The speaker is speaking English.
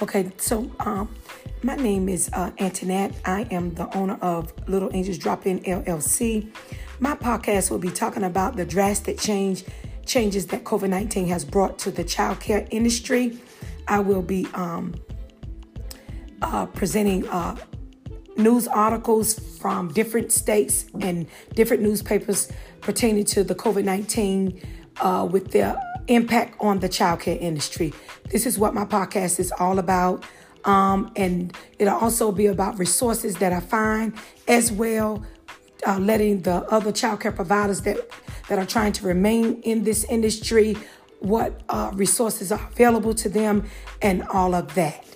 Okay, so um, my name is uh, Antoinette. I am the owner of Little Angels Drop In LLC. My podcast will be talking about the drastic change changes that COVID nineteen has brought to the childcare industry. I will be um, uh, presenting uh, news articles from different states and different newspapers pertaining to the COVID nineteen uh, with their impact on the childcare industry. This is what my podcast is all about. Um, and it'll also be about resources that I find as well, uh, letting the other childcare providers that, that are trying to remain in this industry what uh, resources are available to them and all of that.